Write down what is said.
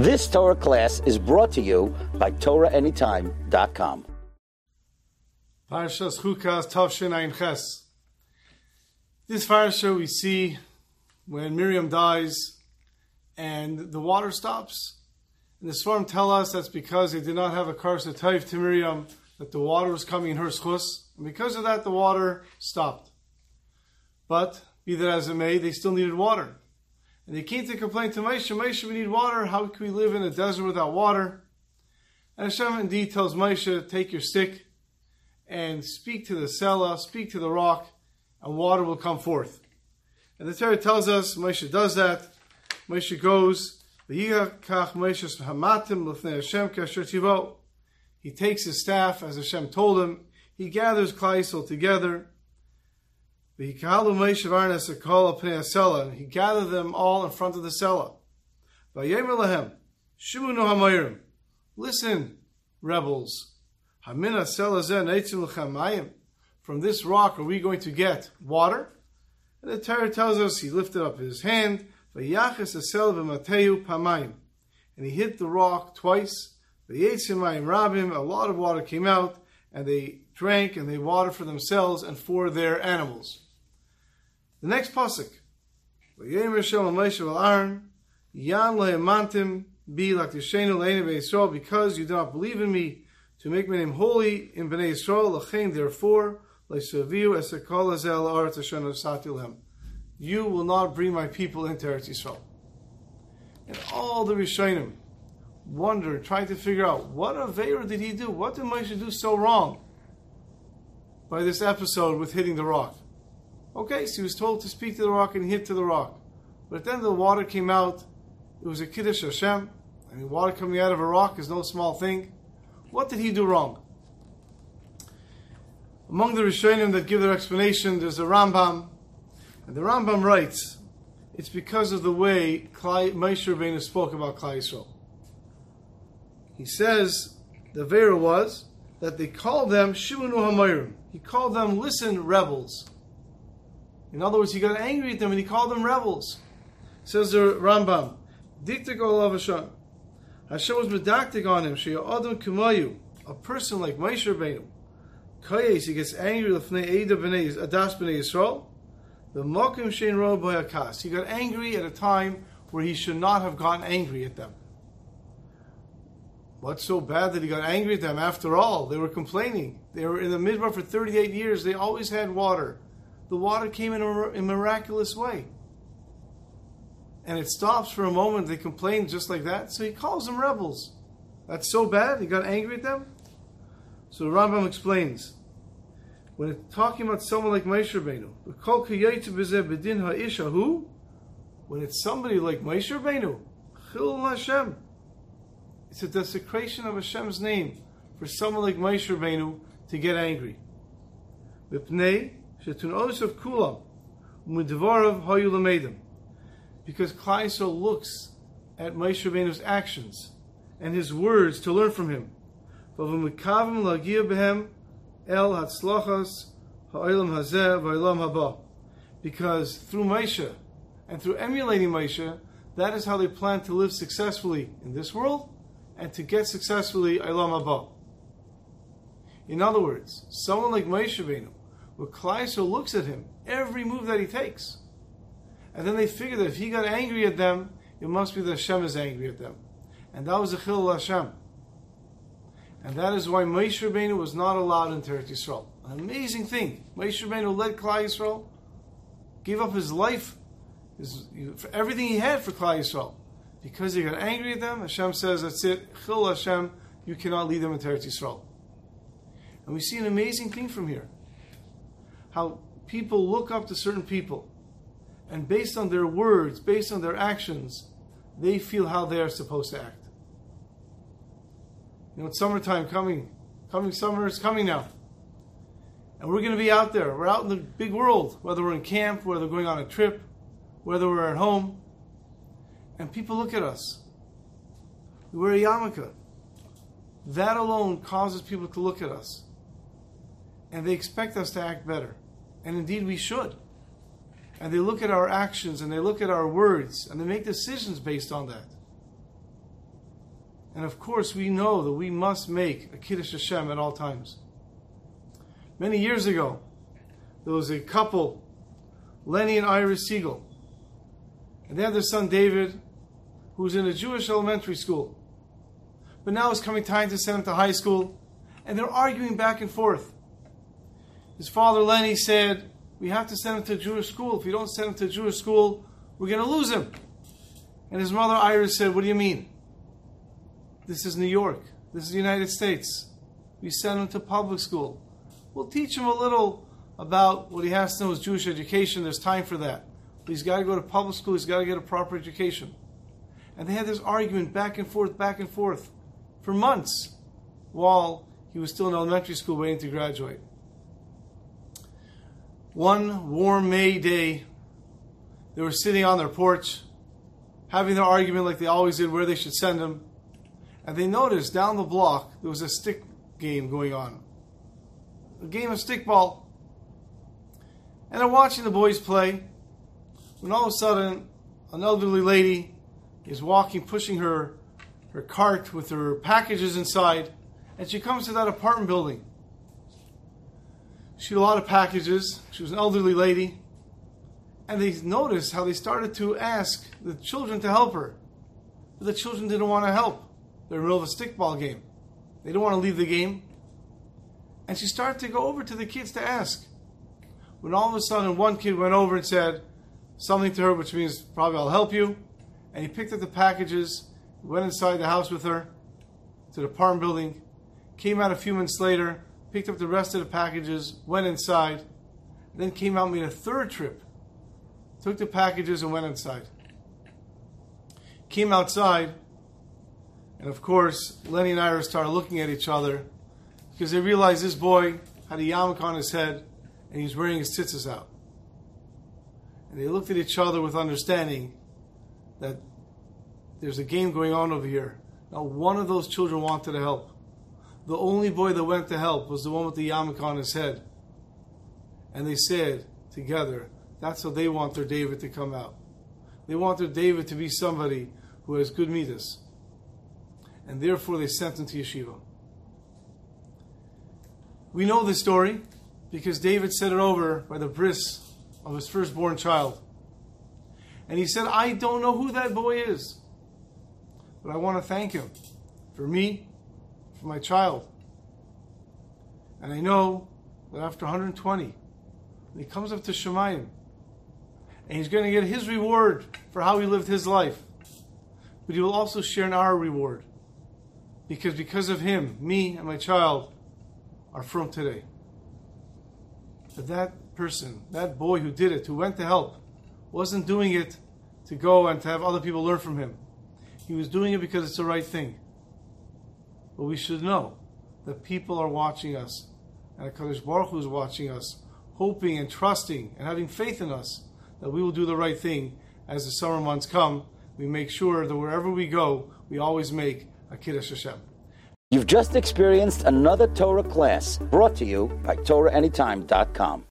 This Torah class is brought to you by TorahAnytime.com. Parshas Chukas Tavshin Ches. This parsha we see when Miriam dies and the water stops. And the Svarim tell us that's because they did not have a karsa taif to Miriam, that the water was coming in her zchus. And because of that, the water stopped. But, be that as it may, they still needed water. And they came to complain to Moshe, Moshe, we need water. How can we live in a desert without water? And Hashem indeed tells Moshe, take your stick and speak to the Selah, speak to the rock, and water will come forth. And the Torah tells us Moshe does that. Moshe goes, he takes his staff as Hashem told him. He gathers Klal together. He gathered them all in front of the Selah. Listen, rebels. From this rock are we going to get water? And the Torah tells us he lifted up his hand, and he hit the rock twice. A lot of water came out, and they drank and they watered for themselves and for their animals. The next pasuk, because you do not believe in me to make my name holy in Bnei Yisrael, therefore you will not bring my people into Eretz Yisrael. And all the Rishonim wonder, trying to figure out what Avera did he do? What did Moshe do so wrong by this episode with hitting the rock? Okay, so he was told to speak to the rock and hit to the rock. But then the water came out. It was a Kiddush Hashem. I mean, water coming out of a rock is no small thing. What did he do wrong? Among the Rishonim that give their explanation, there's a Rambam. And the Rambam writes, it's because of the way Klal, Moshe Rabbeinu spoke about Klal Yisrael. He says the Vera was that they called them Shimonu Hamayrim. He called them, listen, rebels. In other words, he got angry at them and he called them rebels. Says the Rambam, Diktik Olav Hashem. Hashem was medakdek on him. She Adam Kumayu, a person like Moshe Rabbeinu. Kayes, he gets angry lefnei Eda b'nei Adas b'nei Yisrael. The Mokim Shein Ro Boyakas. He got angry at a time where he should not have gotten angry at them. What's so bad that he got angry at them? After all, they were complaining. They were in the Midbar for 38 years. They always had water the water came in a, a miraculous way. And it stops for a moment. They complain just like that. So he calls them rebels. That's so bad. He got angry at them. So Rambam explains when it's talking about someone like Moshe Rabbeinu, when it's somebody like Moshe it's a desecration of Hashem's name for someone like Moshe to get angry. Because Klaiso looks at Moshe Rabbeinu's actions and his words to learn from him. Because through Moshe and through emulating Moshe, that is how they plan to live successfully in this world and to get successfully Eilam Haba. In other words, someone like Moshe Rabbeinu, where Klaiso looks at him, every move that he takes. And then they figure that if he got angry at them, it must be that Hashem is angry at them. And that was the Chil Hashem. And that is why Moshe Rabbeinu was not allowed into Eretz Yisrael. An amazing thing. Moshe Rabbeinu led Klal Yisrael, gave up his life, his, for everything he had for Klal Yisrael. Because he got angry at them, Hashem says, that's it, Chil Hashem, you cannot lead them into Eretz Yisrael. And we see an amazing thing from here how people look up to certain people, and based on their words, based on their actions, they feel how they are supposed to act. You know, it's summertime coming. Coming summer is coming now. And we're going to be out there. We're out in the big world, whether we're in camp, whether we're going on a trip, whether we're at home. And people look at us. We wear a yarmulke. That alone causes people to look at us. And they expect us to act better. And indeed, we should. And they look at our actions and they look at our words and they make decisions based on that. And of course, we know that we must make a Kiddush Hashem at all times. Many years ago, there was a couple, Lenny and Iris Siegel, and they had their son David, who was in a Jewish elementary school. But now it's coming time to send him to high school, and they're arguing back and forth. His father Lenny said, We have to send him to Jewish school. If we don't send him to Jewish school, we're going to lose him. And his mother Iris said, What do you mean? This is New York. This is the United States. We send him to public school. We'll teach him a little about what he has to know is Jewish education. There's time for that. But he's got to go to public school. He's got to get a proper education. And they had this argument back and forth, back and forth for months while he was still in elementary school waiting to graduate. One warm May day, they were sitting on their porch, having their argument like they always did where they should send him. And they noticed down the block there was a stick game going on. A game of stickball. And they're watching the boys play when all of a sudden an elderly lady is walking, pushing her, her cart with her packages inside, and she comes to that apartment building. She had a lot of packages. She was an elderly lady. And they noticed how they started to ask the children to help her. But the children didn't want to help. They're in the middle of a stickball game. They don't want to leave the game. And she started to go over to the kids to ask. When all of a sudden one kid went over and said something to her, which means probably I'll help you. And he picked up the packages, went inside the house with her to the apartment building, came out a few minutes later, picked up the rest of the packages, went inside, then came out and made a third trip, took the packages and went inside. Came outside, and of course, Lenny and Iris started looking at each other because they realized this boy had a yarmulke on his head and he was wearing his tzitzis out. And they looked at each other with understanding that there's a game going on over here. Now, one of those children wanted to help. The only boy that went to help was the one with the yarmulke on his head. And they said together, that's how they want their David to come out. They want their David to be somebody who has good midas. And therefore they sent him to yeshiva. We know this story because David said it over by the bris of his firstborn child. And he said, I don't know who that boy is, but I want to thank him for me, for my child. And I know that after 120, when he comes up to Shemayim, and he's going to get his reward for how he lived his life, but he will also share in our reward. Because because of him, me and my child are from today. But that person, that boy who did it, who went to help, wasn't doing it to go and to have other people learn from him. He was doing it because it's the right thing. But we should know that people are watching us, and HaKadosh Baruch Hu is watching us, hoping and trusting and having faith in us that we will do the right thing as the summer months come. We make sure that wherever we go, we always make a Kiddush Hashem. You've just experienced another Torah class brought to you by TorahAnytime.com.